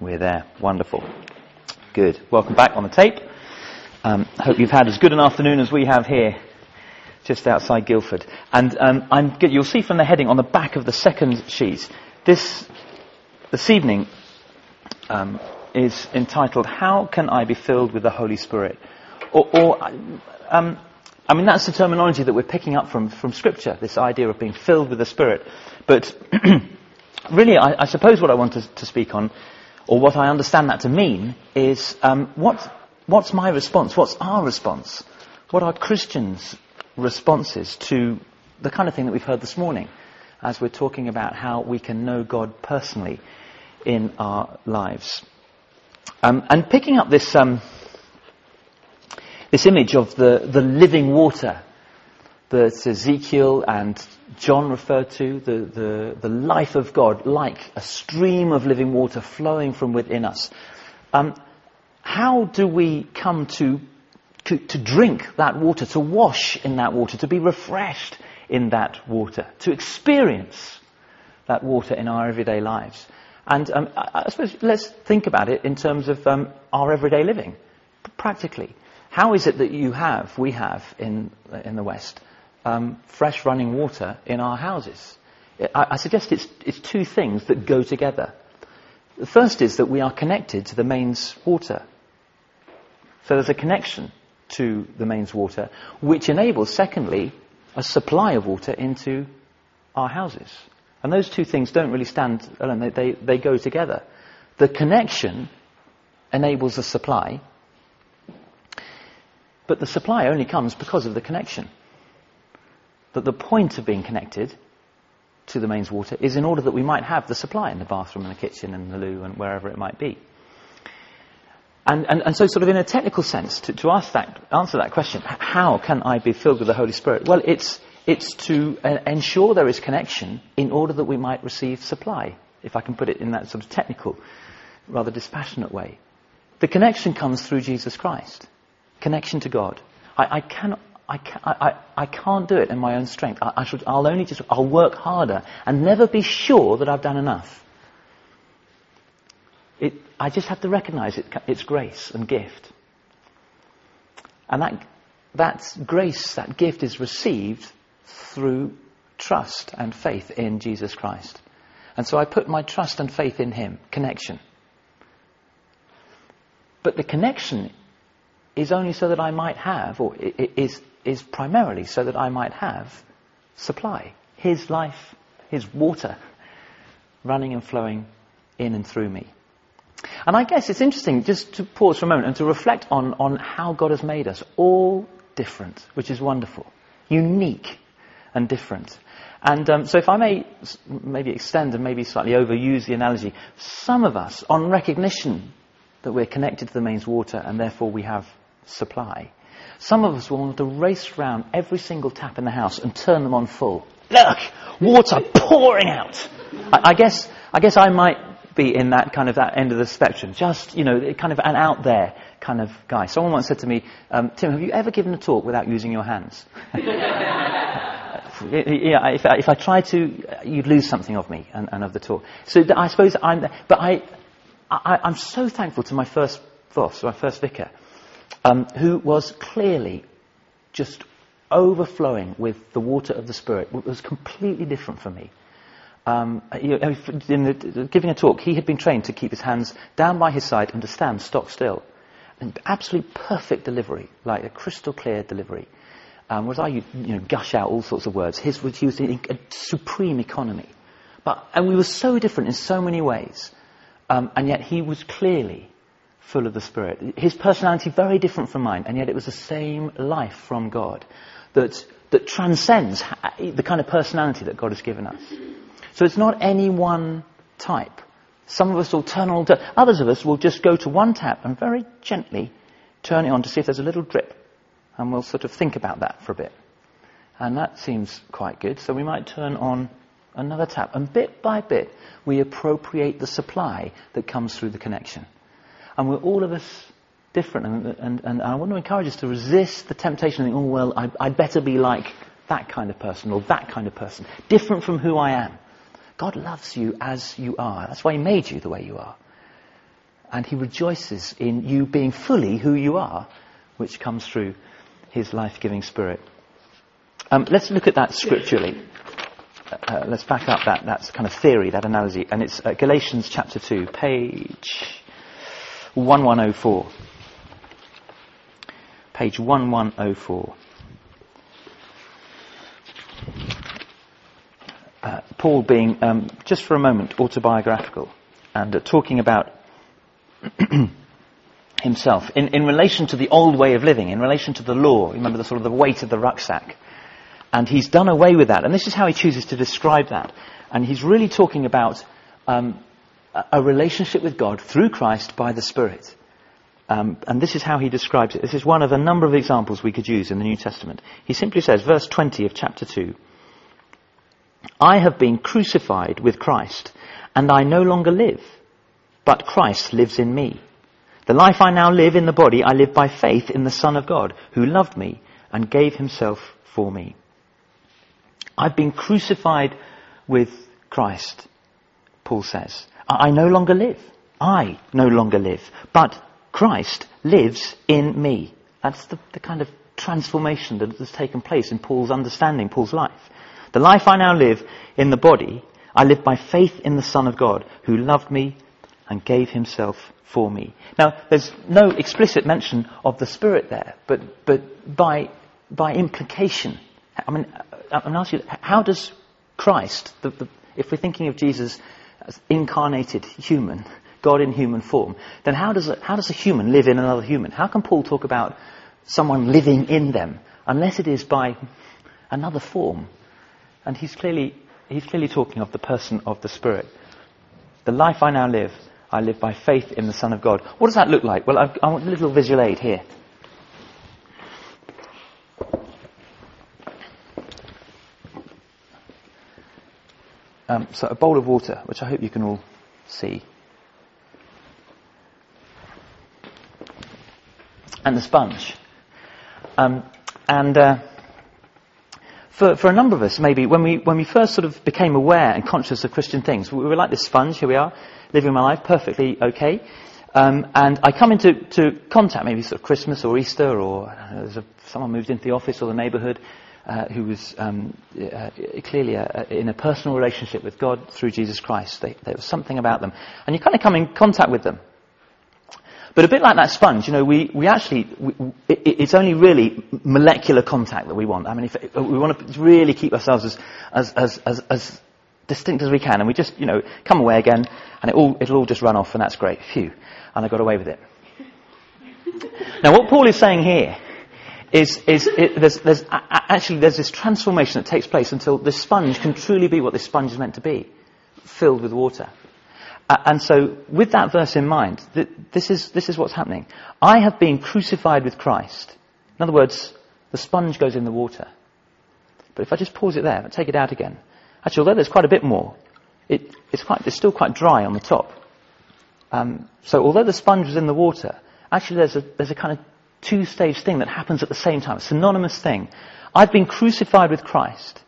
We're there. Wonderful. Good. Welcome back on the tape. Um, hope you've had as good an afternoon as we have here, just outside Guildford. And um. You'll see from the heading on the back of the second sheet, this this evening um, is entitled "How Can I Be Filled with the Holy Spirit?" Or, or um, I mean, that's the terminology that we're picking up from from Scripture. This idea of being filled with the Spirit, but really, I, I suppose what I want to, to speak on or what I understand that to mean, is um, what, what's my response? What's our response? What are Christians' responses to the kind of thing that we've heard this morning as we're talking about how we can know God personally in our lives? Um, and picking up this, um, this image of the, the living water that Ezekiel and John referred to, the, the, the life of God, like a stream of living water flowing from within us. Um, how do we come to, to, to drink that water, to wash in that water, to be refreshed in that water, to experience that water in our everyday lives? And um, I, I, suppose let's think about it in terms of um, our everyday living, practically. How is it that you have, we have in, in the West, um, fresh running water in our houses. I, I suggest it's, it's two things that go together. The first is that we are connected to the mains water. So there's a connection to the mains water, which enables, secondly, a supply of water into our houses. And those two things don't really stand alone, they, they, they go together. The connection enables the supply, but the supply only comes because of the connection that the point of being connected to the mains water is in order that we might have the supply in the bathroom and the kitchen and the loo and wherever it might be. And, and, and so, sort of in a technical sense, to, to ask that, answer that question, how can I be filled with the Holy Spirit? Well, it's, it's to uh, ensure there is connection in order that we might receive supply, if I can put it in that sort of technical, rather dispassionate way. The connection comes through Jesus Christ. Connection to God. I, I cannot, I, can, I, I, can't do it in my own strength. I, I should, I'll only just, I'll work harder and never be sure that I've done enough. It, I just have to recognize it, it's grace and gift. And that, that grace, that gift is received through trust and faith in Jesus Christ. And so I put my trust and faith in Him, connection. But the connection is only so that I might have, or is, is primarily so that I might have supply. His life, His water running and flowing in and through me. And I guess it's interesting just to pause for a moment and to reflect on, on how God has made us. All different, which is wonderful. Unique and different. And um, so if I may maybe extend and maybe slightly overuse the analogy, some of us, on recognition that we're connected to the mains water and therefore we have supply, some of us will want to race round every single tap in the house and turn them on full. Look, water pouring out. I, I guess, I guess I might be in that kind of that end of the spectrum. Just, you know, kind of an out there kind of guy. Someone once said to me, um, Tim, have you ever given a talk without using your hands? yeah, if, if, I try to, you'd lose something of me and, and of the talk. So I suppose I'm, but I, I, I'm so thankful to my first boss, my first vicar, um, who was clearly just overflowing with the water of the Spirit. It was completely different for me. Um, the, giving a talk, he had been trained to keep his hands down by his side and to stand stock still. And absolutely perfect delivery, like a crystal clear delivery. Um, whereas I, you know, gush out all sorts of words. His was used in a supreme economy. But, and we were so different in so many ways. Um, and yet he was clearly full of the Spirit. His personality very different from mine, and yet it was the same life from God that, that transcends the kind of personality that God has given us. So it's not any one type. Some of us will turn on, to others of us will just go to one tap and very gently turn it on to see if there's a little drip. And we'll sort of think about that for a bit. And that seems quite good. So we might turn on another tap. And bit by bit, we appropriate the supply that comes through the connection. And we're all of us different. And, and, and I want to encourage us to resist the temptation of thinking, oh, well, I, I'd better be like that kind of person or that kind of person, different from who I am. God loves you as you are. That's why He made you the way you are. And he rejoices in you being fully who you are, which comes through his life giving spirit. Um, let's look at that scripturally. Uh, let's back up that, that kind of theory, that analogy. And it's uh, Galatians chapter 2, page 1104. Page 1104. Uh, Paul being, um, just for a moment, autobiographical and uh, talking about himself in, in relation to the old way of living, in relation to the law. Remember the sort of the weight of the rucksack. And he's done away with that. And this is how he chooses to describe that. And he's really talking about um, a relationship with God through Christ by the Spirit. Um, and this is how he describes it. This is one of a number of examples we could use in the New Testament. He simply says, verse 20 of chapter 2, I have been crucified with Christ, and I no longer live, but Christ lives in me. The life I now live in the body, I live by faith in the Son of God, who loved me and gave himself for me. I've been crucified with Christ, Paul says. I no longer live. I no longer live. But Christ lives in me. That's the, the kind of transformation that has taken place in Paul's understanding, Paul's life. The life I now live in the body, I live by faith in the Son of God, who loved me and gave himself for me. Now, there's no explicit mention of the Spirit there, but, but by, by implication, I mean, I'm going to ask you, how does Christ, the, the, if we're thinking of Jesus incarnated human, God in human form, then how does, a, how does a human live in another human? How can Paul talk about someone living in them unless it is by another form? And he's clearly, he's clearly talking of the person of the Spirit. The life I now live, I live by faith in the Son of God. What does that look like? Well, I've, I want a little visual aid here. Um, so a bowl of water, which I hope you can all see. And the sponge. Um, and uh, for, for a number of us, maybe, when we, when we first sort of became aware and conscious of Christian things, we were like this sponge, here we are, living my life perfectly okay. Um, and I come into to contact, maybe sort of Christmas or Easter, or uh, someone moved into the office or the neighbourhood uh, who was um, uh, clearly a, a, in a personal relationship with God through Jesus Christ. They, there was something about them. And you kind of come in contact with them. But a bit like that sponge, you know, we, we actually, we, it, it's only really molecular contact that we want. I mean, if, if we want to really keep ourselves as, as, as, as, as distinct as we can, and we just, you know, come away again, and it all, it'll all just run off, and that's great. Phew. And I got away with it. now, what Paul is saying here is, is it, there's, there's, actually there's this transformation that takes place until the sponge can truly be what this sponge is meant to be, filled with water. Uh, and so, with that verse in mind, th- this, is, this is what's happening. I have been crucified with Christ. In other words, the sponge goes in the water. But if I just pause it there and take it out again, actually, although there's quite a bit more, it, it's, quite, it's still quite dry on the top. Um, so, although the sponge was in the water, actually there's a, there's a kind of two-stage thing that happens at the same time, a synonymous thing. I've been crucified with Christ,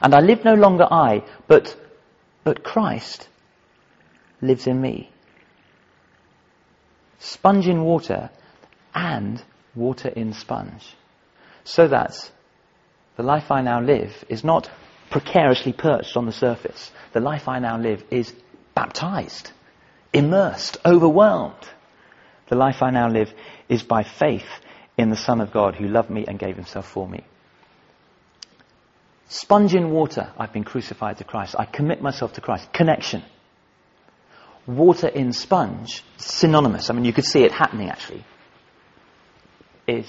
and I live no longer I, but, but Christ lives in me. Sponge in water and water in sponge. So that the life I now live is not precariously perched on the surface. The life I now live is baptized, immersed, overwhelmed. The life I now live is by faith in the Son of God who loved me and gave himself for me. Sponge in water, I've been crucified to Christ. I commit myself to Christ. Connection water in sponge, synonymous, I mean, you could see it happening actually, is,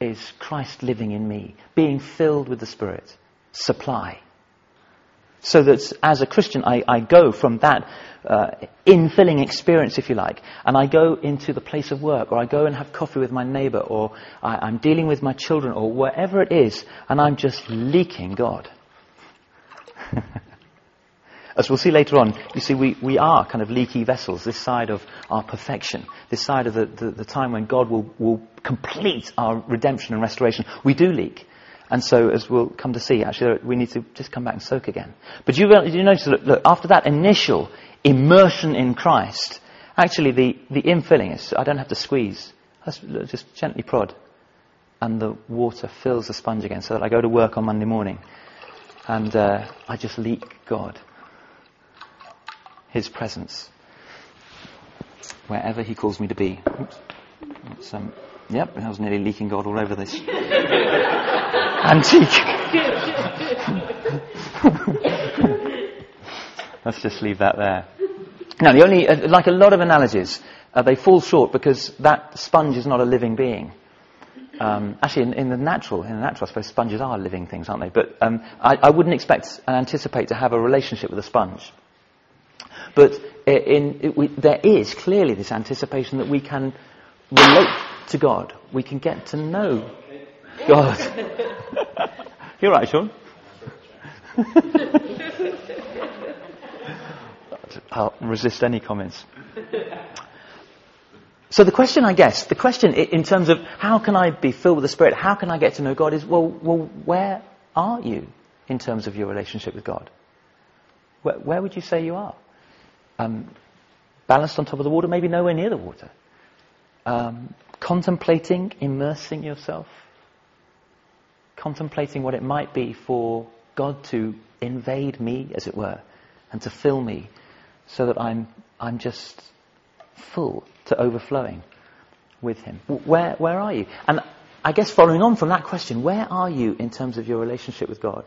is Christ living in me, being filled with the Spirit, supply. So that as a Christian, I, I go from that uh, infilling experience, if you like, and I go into the place of work, or I go and have coffee with my neighbour, or I, I'm dealing with my children, or wherever it is, and I'm just leaking God. As we'll see later on, you see, we, we are kind of leaky vessels, this side of our perfection, this side of the, the, the time when God will, will complete our redemption and restoration. We do leak. And so, as we'll come to see, actually, we need to just come back and soak again. But you, you notice, look, look, after that initial immersion in Christ, Actually, the, the infilling is, I don't have to squeeze. I just gently prod. And the water fills the sponge again so that I go to work on Monday morning and uh, I just leak God, His presence, wherever He calls me to be. Oops. Um, yep, I was nearly leaking God all over this antique. Let's just leave that there. Now, the only, uh, like a lot of analogies, uh, they fall short because that sponge is not a living being. Um, actually, in, in, the natural, in the natural, I suppose sponges are living things, aren't they? But um, I, I, wouldn't expect and anticipate to have a relationship with a sponge. But in, it, we, there is clearly this anticipation that we can relate to God. We can get to know God. You're right, Sean. I'll resist any comments. So the question, I guess, the question in terms of how can I be filled with the Spirit, how can I get to know God is, well, well where are you in terms of your relationship with God? Where, where would you say you are? Um, balanced on top of the water, maybe nowhere near the water. Um, contemplating, immersing yourself. Contemplating what it might be for God to invade me, as it were, and to fill me so that I'm, I'm just full to overflowing with Him. Where, where are you? And I guess following on from that question, where are you in terms of your relationship with God?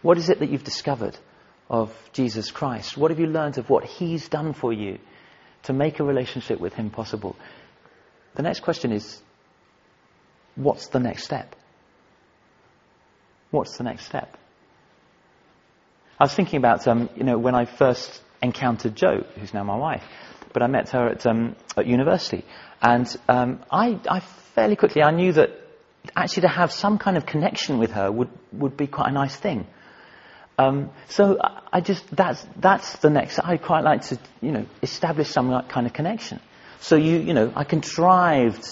What is it that you've discovered of Jesus Christ? What have you learned of what He's done for you to make a relationship with Him possible? The next question is, what's the next step? What's the next step? I was thinking about, um, you know, when I first encountered Jo, who's now my wife but I met her at, um, at university. And um, I, I fairly quickly, I knew that actually to have some kind of connection with her would, would be quite a nice thing. Um, so I just, that's, that's the next, I'd quite like to, you know, establish some kind of connection. So you, you know, I contrived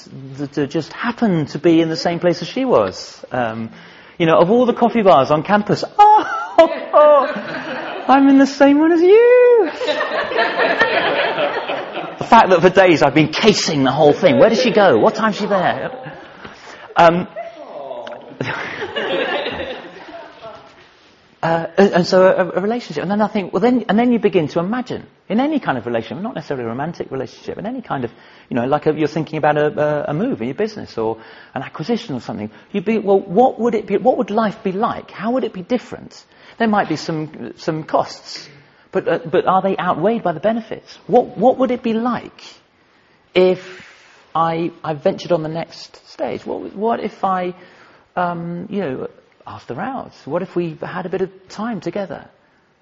to just happen to be in the same place as she was. Um, you know, of all the coffee bars on campus, oh, oh, oh I'm in the same one as you. the fact that for days I've been casing the whole thing. Where does she go? What time's she there? Um, uh, and so a, a, relationship, and then I think, well, then, and then you begin to imagine in any kind of relationship, not necessarily a romantic relationship, in any kind of, you know, like a, you're thinking about a, a, move in your business or an acquisition or something. You'd be, well, what would it be? What would life be like? How would it be different? There might be some some costs. But, uh, but are they outweighed by the benefits? What, what would it be like if I, I ventured on the next stage? What, what if I, um, you know, her out? What if we had a bit of time together?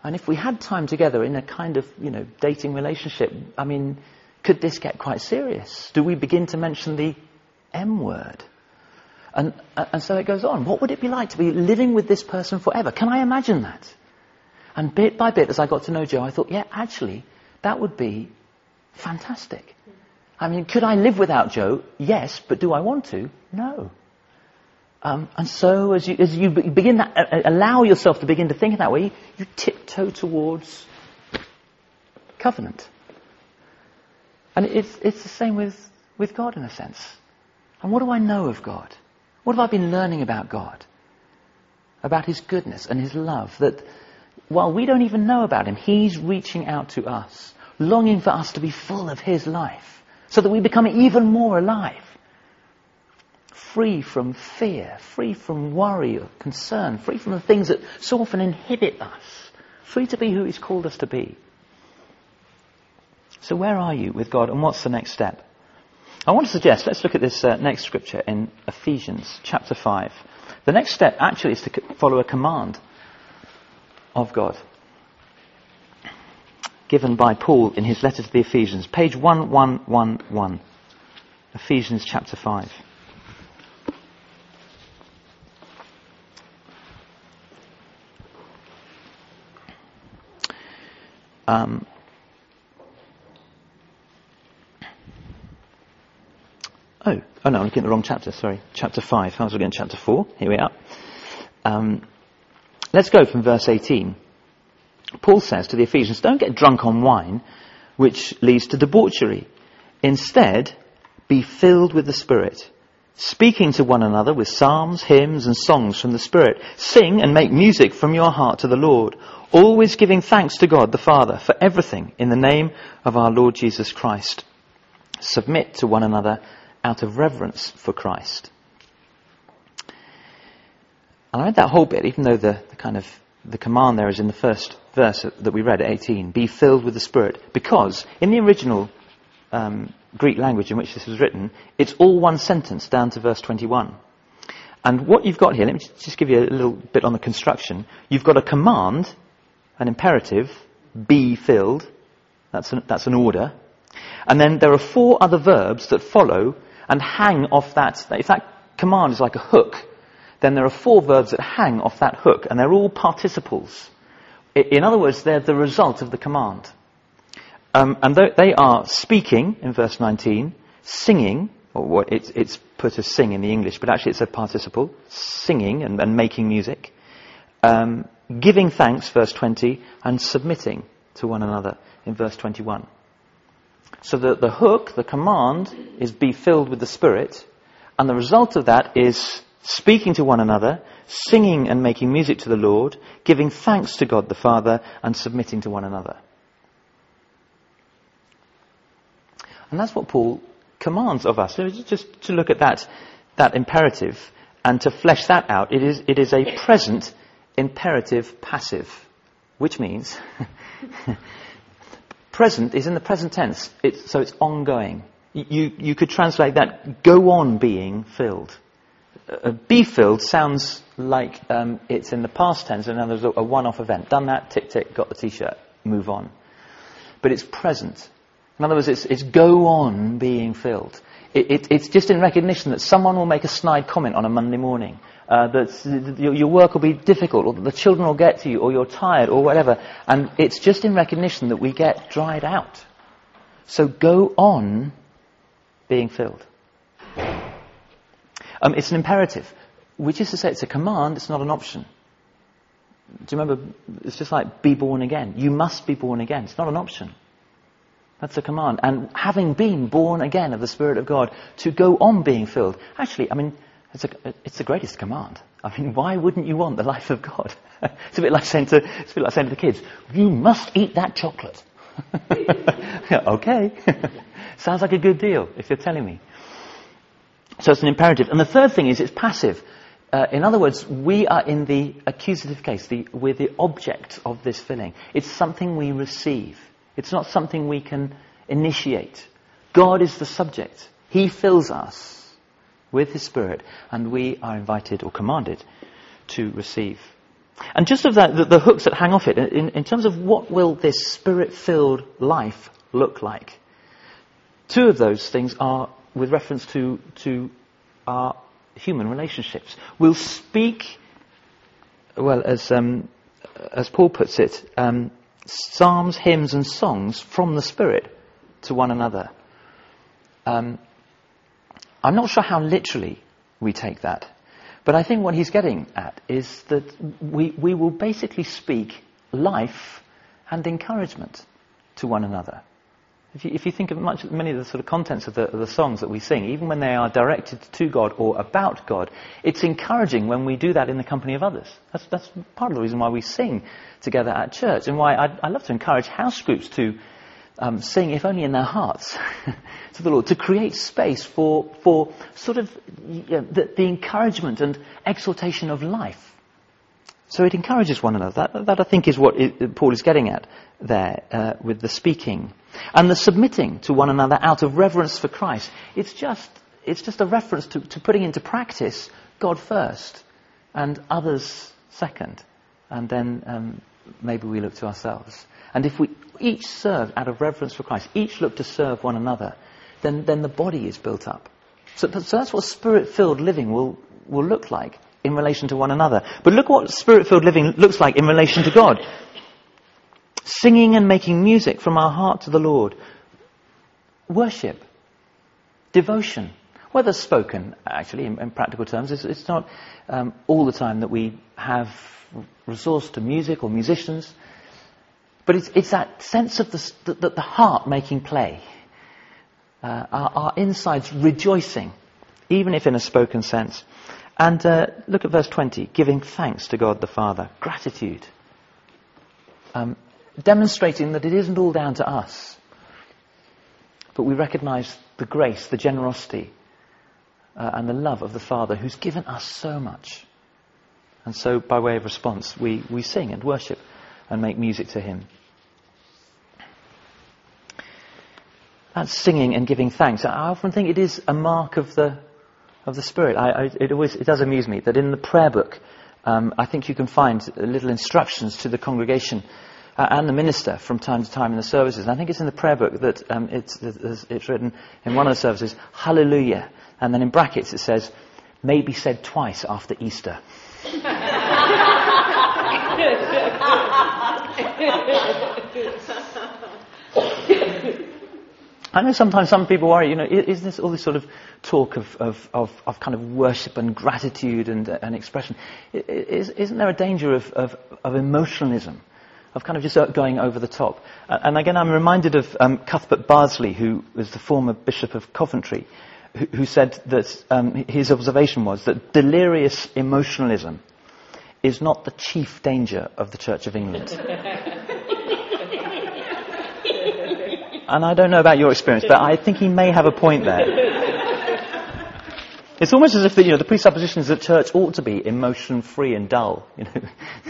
And if we had time together in a kind of, you know, dating relationship, I mean, could this get quite serious? Do we begin to mention the M word? And, uh, and so it goes on. What would it be like to be living with this person forever? Can I imagine that? And bit by bit, as I got to know Jo, I thought, yeah, actually, that would be fantastic. I mean, could I live without Jo? Yes, but do I want to? No. Um, and so, as you, as you begin that, uh, uh, allow yourself to begin to think in that way, you tiptoe towards covenant. And it's, it's the same with, with God in a sense. And what do I know of God? What have I been learning about God? About His goodness and His love that while we don't even know about him, he's reaching out to us, longing for us to be full of his life, so that we become even more alive. Free from fear, free from worry or concern, free from the things that so often inhibit us, free to be who he's called us to be. So where are you with God and what's the next step? I want to suggest, let's look at this uh, next scripture in Ephesians chapter 5. The next step actually is to follow a command of God. Given by Paul in his letter to the Ephesians, page 1111, Ephesians chapter 5. Um, oh, oh no, I'm looking at the wrong chapter, sorry. Chapter 5. I was looking at chapter 4. Here we are. Um, Let's go from verse 18. Paul says to the Ephesians, don't get drunk on wine, which leads to debauchery. Instead, be filled with the Spirit, speaking to one another with psalms, hymns, and songs from the Spirit. Sing and make music from your heart to the Lord, always giving thanks to God the Father for everything in the name of our Lord Jesus Christ. Submit to one another out of reverence for Christ. And I read that whole bit, even though the, the kind of the command there is in the first verse that we read at 18, be filled with the Spirit. Because in the original um, Greek language in which this was written, it's all one sentence down to verse 21. And what you've got here, let me just give you a little bit on the construction. You've got a command, an imperative, be filled. That's an, that's an order. And then there are four other verbs that follow and hang off that. If that command is like a hook, then there are four verbs that hang off that hook, and they're all participles. In other words, they're the result of the command. Um, and they are speaking in verse 19, singing, or what it's, it's, put as sing in the English, but actually it's a participle, singing and, and making music, um, giving thanks, verse 20, and submitting to one another in verse 21. So the, the hook, the command, is be filled with the Spirit, and the result of that is speaking to one another, singing and making music to the Lord, giving thanks to God the Father, and submitting to one another. And that's what Paul commands of us. So just to look at that, that imperative and to flesh that out, it is, it is a present imperative passive, which means present is in the present tense, it's, so it's ongoing. You, you could translate that, go on being filled. Uh, be filled sounds like um, it's in the past tense, and then there's a, a one-off event. Done that, tick tick, got the t-shirt, move on. But it's present. In other words, it's, it's go on being filled. It, it, it's just in recognition that someone will make a snide comment on a Monday morning, uh, that your, your, work will be difficult, or the children will get to you, or you're tired, or whatever. And it's just in recognition that we get dried out. So go on being filled. Um, it's an imperative, which is to say it's a command, it's not an option. Do you remember? It's just like be born again. You must be born again. It's not an option. That's a command. And having been born again of the Spirit of God, to go on being filled. Actually, I mean, it's, a, it's the greatest command. I mean, why wouldn't you want the life of God? it's a bit like saying to, it's a bit like saying to the kids, you must eat that chocolate. okay. Sounds like a good deal if you're telling me. So it's an imperative. And the third thing is it's passive. Uh, in other words, we are in the accusative case. The, we're the object of this filling. It's something we receive. It's not something we can initiate. God is the subject. He fills us with His Spirit, and we are invited or commanded to receive. And just of that, the, the hooks that hang off it, in, in terms of what will this Spirit-filled life look like, two of those things are with reference to, to our human relationships. We'll speak, well, as, um, as Paul puts it, um, psalms, hymns, and songs from the Spirit to one another. Um, I'm not sure how literally we take that, but I think what he's getting at is that we, we will basically speak life and encouragement to one another. If you, if you think of much, many of the sort of contents of the, of the, songs that we sing, even when they are directed to God or about God, it's encouraging when we do that in the company of others. That's, that's part of the reason why we sing together at church and why I, I love to encourage house groups to um, sing, if only in their hearts, to the Lord, to create space for, for sort of you know, the, the encouragement and exhortation of life. So it encourages one another. That, that I think is what it, Paul is getting at there uh, with the speaking. And the submitting to one another out of reverence for Christ. It's just, it's just a reference to, to putting into practice God first and others second. And then um, maybe we look to ourselves. And if we each serve out of reverence for Christ, each look to serve one another, then, then the body is built up. So, so that's what spirit filled living will, will look like in relation to one another. But look what spirit filled living looks like in relation to God. Singing and making music from our heart to the Lord. Worship. Devotion. Whether spoken, actually, in, in practical terms, it's, it's not um, all the time that we have resource to music or musicians. But it's, it's that sense of the, the, the heart making play, uh, our, our, insides rejoicing, even if in a spoken sense. And uh, look at verse 20 giving thanks to God the Father, gratitude. Um, demonstrating that it isn't all down to us, but we recognize the grace, the generosity, uh, and the love of the Father who's given us so much. And so, by way of response, we, we sing and worship and make music to Him. That's singing and giving thanks. I often think it is a mark of the, of the Spirit. I, I, it, always, it does amuse me that in the prayer book, um, I think you can find little instructions to the congregation uh, and the minister from time to time in the services. And I think it's in the prayer book that um, it's, it's written in one of the services, Hallelujah. And then in brackets it says, may be said twice after Easter. I know sometimes some people worry, you know, is this all this sort of talk of, of, of, of kind of worship and gratitude and, uh, and expression? Is, isn't there a danger of, of, of emotionalism? Of kind of just going over the top. And again, I'm reminded of um, Cuthbert Bardsley, who was the former Bishop of Coventry, who, who said that um, his observation was that delirious emotionalism is not the chief danger of the Church of England. and I don't know about your experience, but I think he may have a point there. It's almost as if the, you know, the presupposition is that church ought to be emotion free and dull. You know?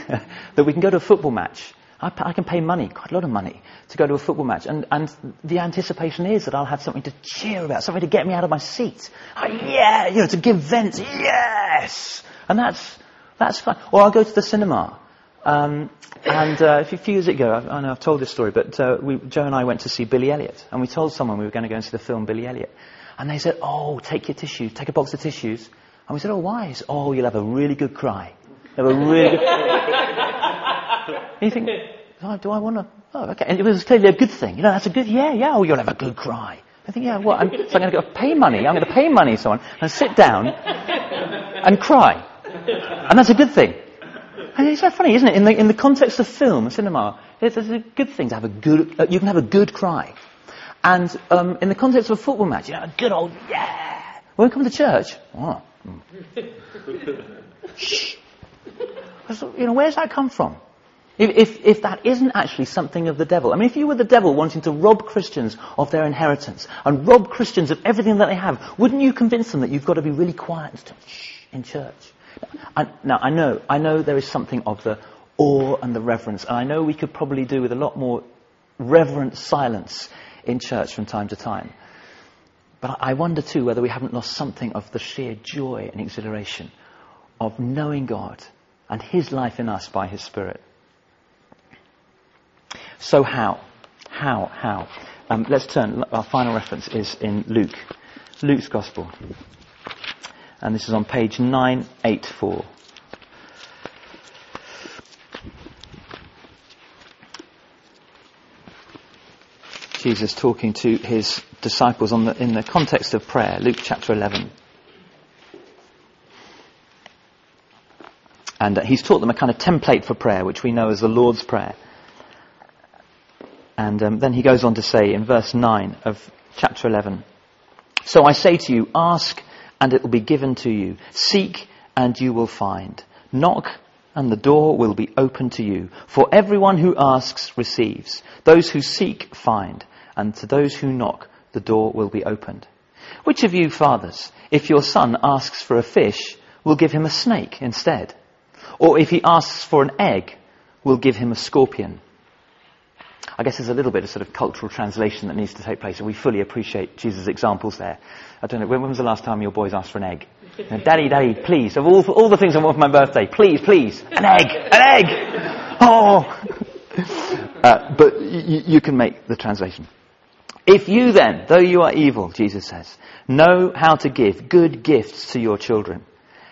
that we can go to a football match. I, I, can pay money, quite a lot of money, to go to a football match. And, and the anticipation is that I'll have something to cheer about, something to get me out of my seat. Oh, yeah, you know, to give vent. Yes! And that's, that's fine. Or I'll go to the cinema. Um, and uh, a few years ago, I, I, know I've told this story, but uh, we, Jo and I went to see Billy Elliot, and we told someone we were going to go and see the film Billy Elliot, and they said, "Oh, take your tissues, take a box of tissues." And we said, "Oh, why?" Said, "Oh, you'll have a really good cry. Have a really good." you think, oh, "Do I want to?" Oh, okay. And it was clearly a good thing. You know, that's a good. Yeah, yeah. Oh, you'll have a good cry. I think, yeah, what? I'm, so I'm going to go pay money. I'm going to pay money someone and sit down and cry. And that's a good thing. And it's so funny, isn't it? In the, in the context of film, cinema, it's, it's a good thing to have a good, uh, you can have a good cry. And um, in the context of a football match, you know, a good old yeah. When we come to church, oh, shh. You know, where's that come from? If, if, if, that isn't actually something of the devil. I mean, if you were the devil wanting to rob Christians of their inheritance and rob Christians of everything that they have, wouldn't you convince them that you've got to be really quiet in church? I, now, I know, I know there is something of the awe and the reverence, and I know we could probably do with a lot more reverent silence in church from time to time. But I wonder too whether we haven't lost something of the sheer joy and exhilaration of knowing God and His life in us by His Spirit. So how? How? How? Um, let's turn. Our final reference is in Luke. Luke's Gospel and this is on page 984. Jesus talking to his disciples the, in the context of prayer, Luke chapter 11. And uh, he's taught them a kind of template for prayer, which we know as the Lord's Prayer. And um, then he goes on to say in verse 9 of chapter 11 So I say to you, ask and it will be given to you. Seek and you will find. Knock and the door will be open to you. For everyone who asks receives. Those who seek find. And to those who knock, the door will be opened. Which of you fathers, if your son asks for a fish, will give him a snake instead? Or if he asks for an egg, will give him a scorpion? I guess there's a little bit of sort of cultural translation that needs to take place, and we fully appreciate Jesus' examples there. I don't know, when, was the last time your boys asked for an egg? Know, daddy, daddy, please, of all, all the things I want for my birthday, please, please, an egg, an egg! Oh! Uh, but y- you can make the translation. If you then, though you are evil, Jesus says, know how to give good gifts to your children,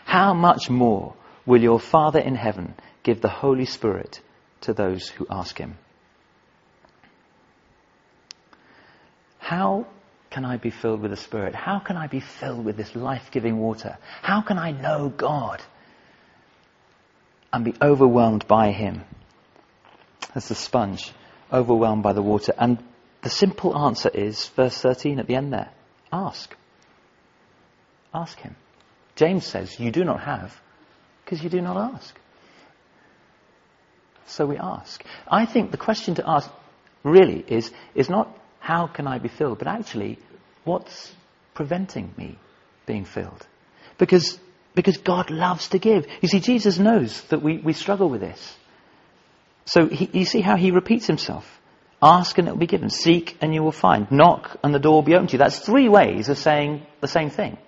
how much more will your Father in heaven give the Holy Spirit to those who ask him? How can I be filled with the Spirit? How can I be filled with this life giving water? How can I know God and be overwhelmed by Him? As the sponge overwhelmed by the water. And the simple answer is, verse 13 at the end there, ask. Ask him. James says, You do not have because you do not ask. So we ask. I think the question to ask really is, is not how can I be filled, but actually, what's preventing me being filled? Because, because God loves to give. You see, Jesus knows that we, we struggle with this. So he, you see how he repeats himself. Ask and it will be given. Seek and you will find. Knock and the door will be opened to you. That's three ways of saying the same thing.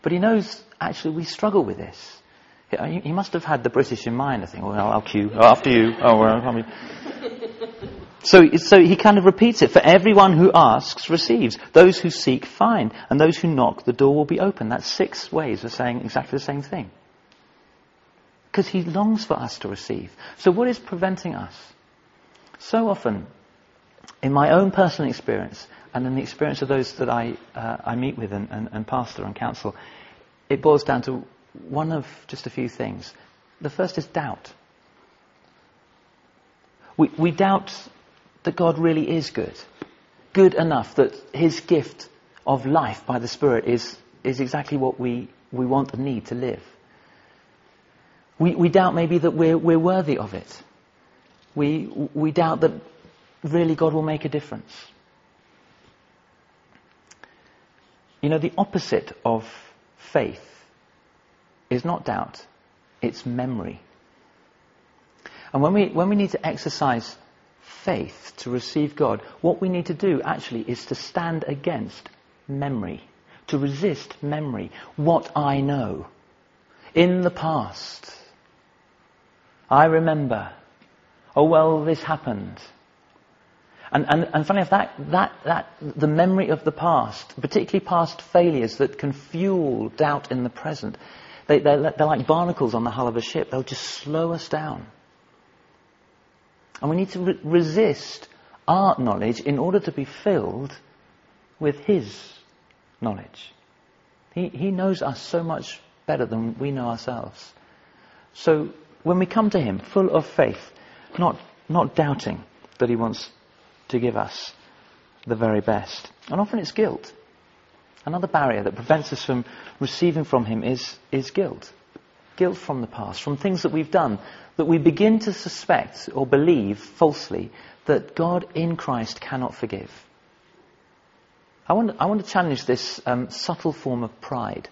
But he knows actually we struggle with this. He must have had the British in mind, I think. Well, I'll. Oh, after you. Oh, well. So, so he kind of repeats it. For everyone who asks receives. Those who seek find. And those who knock, the door will be open. That's six ways of saying exactly the same thing. Because he longs for us to receive. So what is preventing us? So often, in my own personal experience, and in the experience of those that I, uh, I meet with and, and, and pastor and counsel, it boils down to one of just a few things. The first is doubt. We, we doubt that God really is good. Good enough that His gift of life by the Spirit is, is exactly what we, we want and need to live. We, we doubt maybe that we're, we're worthy of it. We, we doubt that really God will make a difference. You know, the opposite of faith is not doubt, it's memory. And when we, when we need to exercise faith to receive God, what we need to do actually is to stand against memory, to resist memory, what I know. In the past, I remember, oh well, this happened. And, and, and funny enough, that, that, that, the memory of the past, particularly past failures that can fuel doubt in the present, they, they're, they're like barnacles on the hull of a ship. They'll just slow us down. And we need to re- resist our knowledge in order to be filled with His knowledge. He, he knows us so much better than we know ourselves. So when we come to Him full of faith, not, not doubting that He wants to give us the very best. And often it's guilt. Another barrier that prevents us from receiving from Him is, is guilt. Guilt from the past, from things that we've done, that we begin to suspect or believe falsely that God in Christ cannot forgive. I want, I want to challenge this um, subtle form of pride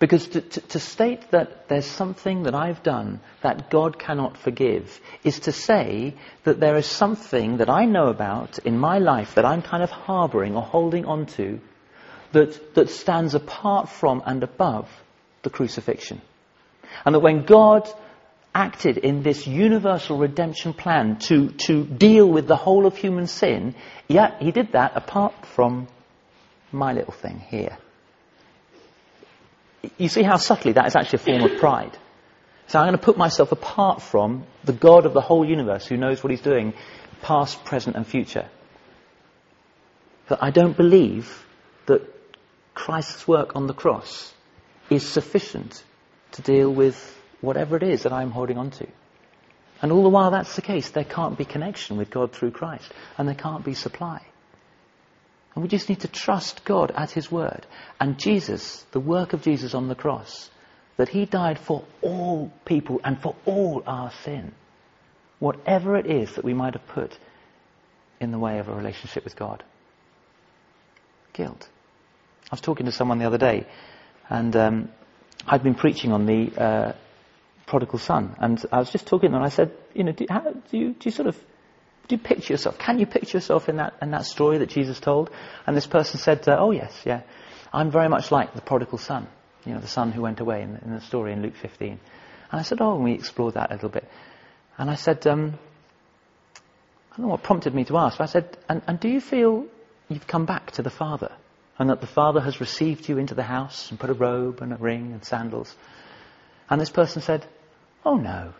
because to, to, to, state that there's something that I've done that God cannot forgive is to say that there is something that I know about in my life that I'm kind of harboring or holding on to that, that stands apart from and above the crucifixion. And that when God acted in this universal redemption plan to, to deal with the whole of human sin, yet he did that apart from my little thing here you see how subtly that is actually a form of pride. So I'm going to put myself apart from the God of the whole universe who knows what he's doing, past, present, and future. That I don't believe that Christ's work on the cross is sufficient to deal with whatever it is that I'm holding on to. And all the while that's the case, there can't be connection with God through Christ, and there can't be supply. And we just need to trust God at His word. And Jesus, the work of Jesus on the cross, that He died for all people and for all our sin. Whatever it is that we might have put in the way of a relationship with God. Guilt. I was talking to someone the other day, and um, I'd been preaching on the uh, prodigal son, and I was just talking and I said, you know, do, how, do, you, do you sort of do you picture yourself? Can you picture yourself in that, in that story that Jesus told? And this person said, uh, oh yes, yeah. I'm very much like the prodigal son. You know, the son who went away in, in the story in Luke 15. And I said, oh, and we explored that a little bit. And I said, um, I don't know what prompted me to ask, but I said, and, and do you feel you've come back to the Father? And that the Father has received you into the house and put a robe and a ring and sandals? And this person said, oh no.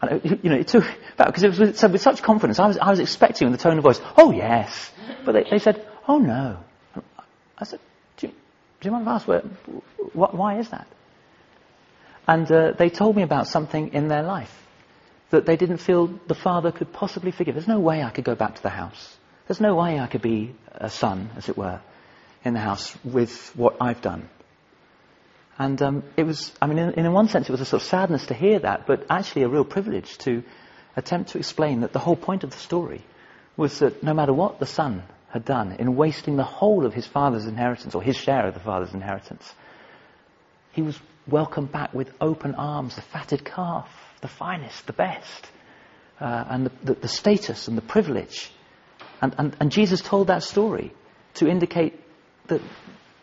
And, uh, you know, it took, because it was said with such confidence, I was, I was expecting in the tone of voice, oh yes. But they, they said, oh no. I said, do you, do you mind if I ask, where, why is that? And uh, they told me about something in their life that they didn't feel the father could possibly forgive. There's no way I could go back to the house. There's no way I could be a son, as it were, in the house with what I've done. And um, it was, I mean, in, in one sense, it was a sort of sadness to hear that, but actually a real privilege to attempt to explain that the whole point of the story was that no matter what the son had done in wasting the whole of his father's inheritance, or his share of the father's inheritance, he was welcomed back with open arms, the fatted calf, the finest, the best, uh, and the, the, the, status and the privilege. And, and, and Jesus told that story to indicate that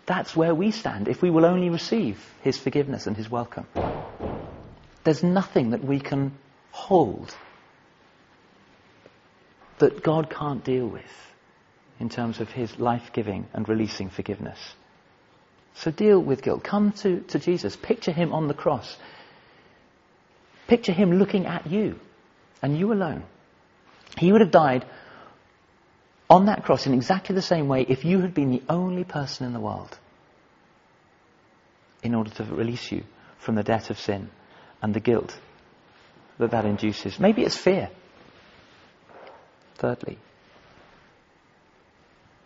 that's where we stand if we will only receive his forgiveness and his welcome. There's nothing that we can hold that God can't deal with in terms of his life giving and releasing forgiveness. So deal with guilt. Come to, to Jesus. Picture him on the cross. Picture him looking at you and you alone. He would have died on that cross in exactly the same way if you had been the only person in the world in order to release you from the debt of sin and the guilt that that induces. Maybe it's fear. Thirdly,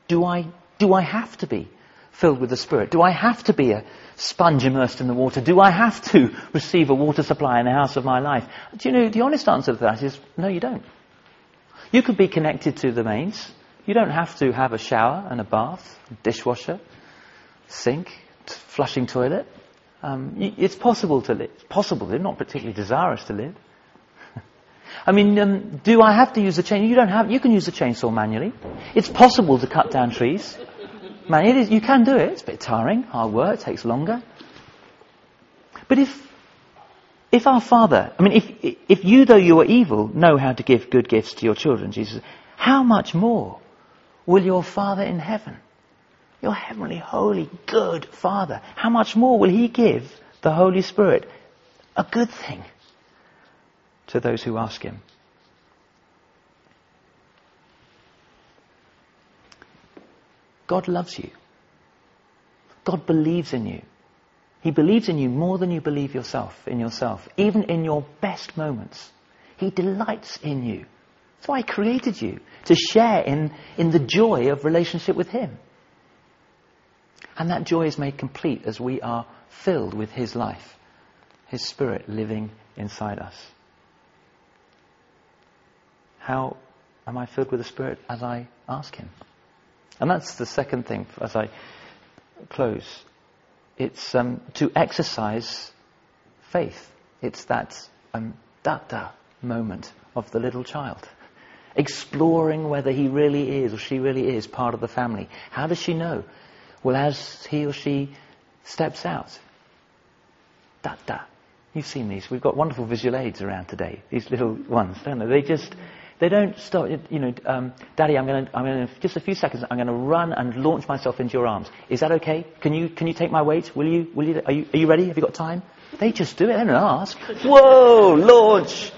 do I, do I have to be filled with the Spirit? Do I have to be a sponge immersed in the water? Do I have to receive a water supply in the house of my life? Do you know, the honest answer to that is no, you don't. You could be connected to the mains. You don't have to have a shower and a bath, dishwasher, sink, flushing toilet. Um, it's possible to live. It's possible. They're not particularly desirous to live. I mean, um, do I have to use a chain? You don't have. You can use a chainsaw manually. It's possible to cut down trees. Man, it is, you can do it. It's a bit tiring, hard work, takes longer. But if, if our Father, I mean, if, if you, though you are evil, know how to give good gifts to your children, Jesus, how much more will your Father in heaven, your heavenly, holy, good Father, how much more will He give the Holy Spirit a good thing to those who ask Him? God loves you. God believes in you. He believes in you more than you believe yourself in yourself, even in your best moments. He delights in you. Why He created you, to share in, in the joy of relationship with Him. And that joy is made complete as we are filled with His life, His Spirit living inside us. How am I filled with the Spirit as I ask Him? And that's the second thing as I close. It's um, to exercise faith. It's that um, da moment of the little child. Exploring whether he really is or she really is part of the family. How does she know? Well, as he or she steps out. Da da. You've seen these. We've got wonderful visual aids around today. These little ones, don't they? They just they don't stop, you know, um, Daddy, I'm going to, I'm going to, just a few seconds, I'm going to run and launch myself into your arms. Is that okay? Can you, can you take my weight? Will you, will you, are you, are you ready? Have you got time? They just do it. They don't ask. Whoa, launch.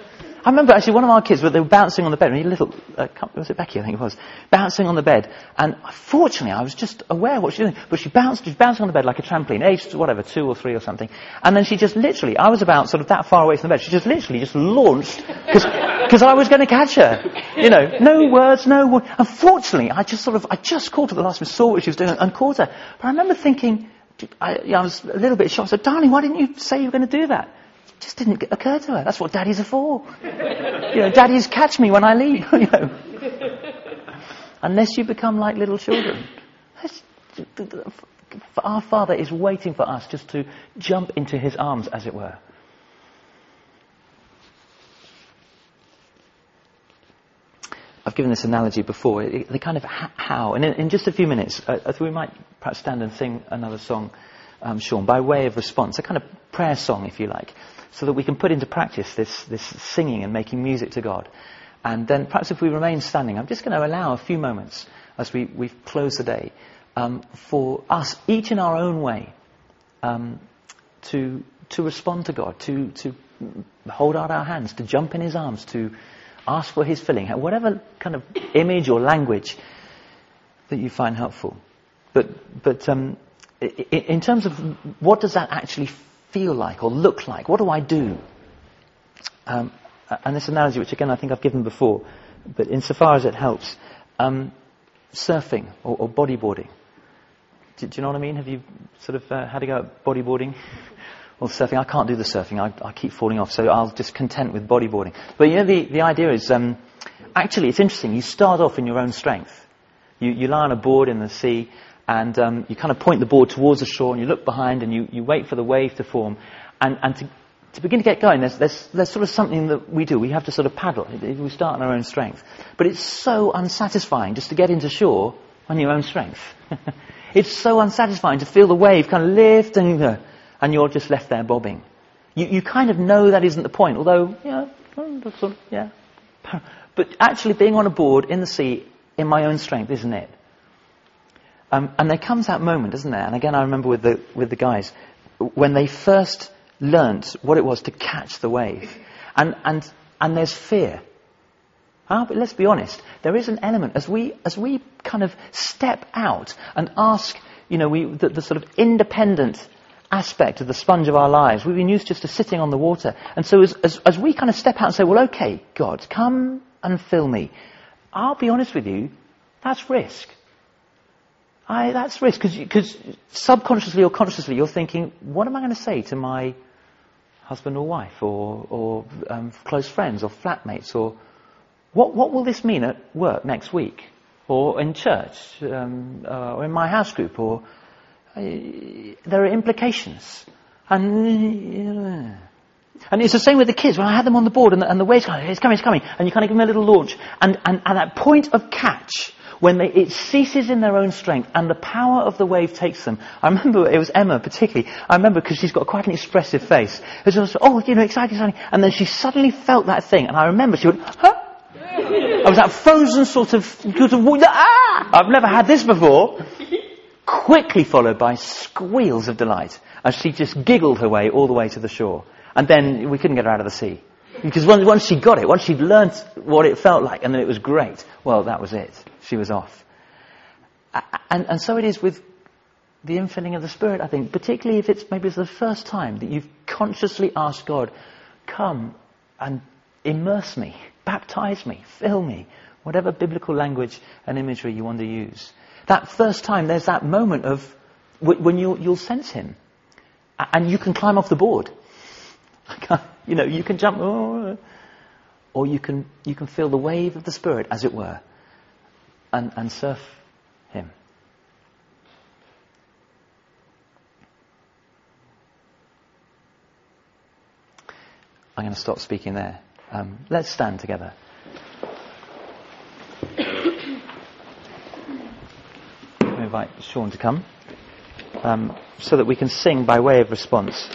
I remember actually one of our kids, they were bouncing on the bed, a little, uh, was it Becky, I think it was, bouncing on the bed. And fortunately, I was just aware what she was doing. But she bounced, she was bouncing on the bed like a trampoline, aged whatever, two or three or something. And then she just literally, I was about sort of that far away from the bed, she just literally just launched, because I was going to catch her. You know, no words, no. Unfortunately, I just sort of, I just caught her the last minute, saw what she was doing and caught her. But I remember thinking, I, I was a little bit shocked. I said, darling, why didn't you say you were going to do that? Just didn't occur to her. That's what daddies are for. you know, daddies catch me when I leave. you know. Unless you become like little children. Our Father is waiting for us just to jump into His arms, as it were. I've given this analogy before, the kind of how. And in, in just a few minutes, uh, we might perhaps stand and sing another song, um, Sean, by way of response, a kind of prayer song, if you like so that we can put into practice this, this singing and making music to God. And then perhaps if we remain standing, I'm just going to allow a few moments as we, we close the day um, for us, each in our own way, um, to, to respond to God, to, to hold out our hands, to jump in His arms, to ask for His filling, whatever kind of image or language that you find helpful. But, but um, in terms of what does that actually feel like or look like? What do I do? Um, and this analogy, which again I think I've given before, but insofar as it helps, um, surfing or, or bodyboarding. Do, do, you know what I mean? Have you sort of uh, had a go at bodyboarding? or surfing? I can't do the surfing. I, I, keep falling off, so I'll just content with bodyboarding. But you know, the, the idea is, um, actually, it's interesting. You start off in your own strength. You, you lie on a board in the sea, and um, you kind of point the board towards the shore, and you look behind, and you, you wait for the wave to form. And, and to, to begin to get going, there's, there's, there's sort of something that we do. We have to sort of paddle. We start on our own strength. But it's so unsatisfying just to get into shore on your own strength. it's so unsatisfying to feel the wave kind of lift and, uh, and you're just left there bobbing. You, you kind of know that isn't the point, although, of, yeah. But actually being on a board in the sea in my own strength isn't it. Um, and there comes that moment, isn't there? And again, I remember with the, with the guys, when they first learnt what it was to catch the wave. And, and, and there's fear. Ah, but let's be honest, there is an element, as we, as we kind of step out and ask, you know, we, the, the sort of independent aspect of the sponge of our lives, we've been used just to sitting on the water. And so as, as, as we kind of step out and say, well, okay, God, come and fill me. I'll be honest with you, that's risk. I, that's risk, because subconsciously or consciously you're thinking, what am I going to say to my husband or wife or, or um, close friends or flatmates or what, what will this mean at work next week or in church um, uh, or in my house group or uh, there are implications and uh, and it's the same with the kids. When I had them on the board and the, and the wave's coming, it's coming, it's coming, and you kind of give them a little launch. And, and, and that point of catch, when they, it ceases in their own strength and the power of the wave takes them. I remember it was Emma particularly. I remember because she's got quite an expressive face. It was, oh, you know, exciting, exciting. And then she suddenly felt that thing, and I remember she went, huh? I was that frozen sort of, sort of ah! I've never had this before. Quickly followed by squeals of delight as she just giggled her way all the way to the shore. And then we couldn't get her out of the sea. Because once she got it, once she'd learnt what it felt like, and then it was great, well, that was it. She was off. And, and so it is with the infilling of the Spirit, I think, particularly if it's maybe it's the first time that you've consciously asked God, come and immerse me, baptize me, fill me, whatever biblical language and imagery you want to use. That first time, there's that moment of when you'll, you'll sense Him. And you can climb off the board. you know, you can jump, oh, or you can, you can feel the wave of the Spirit, as it were, and, and surf Him. I'm going to stop speaking there. Um, let's stand together. I invite Sean to come um, so that we can sing by way of response.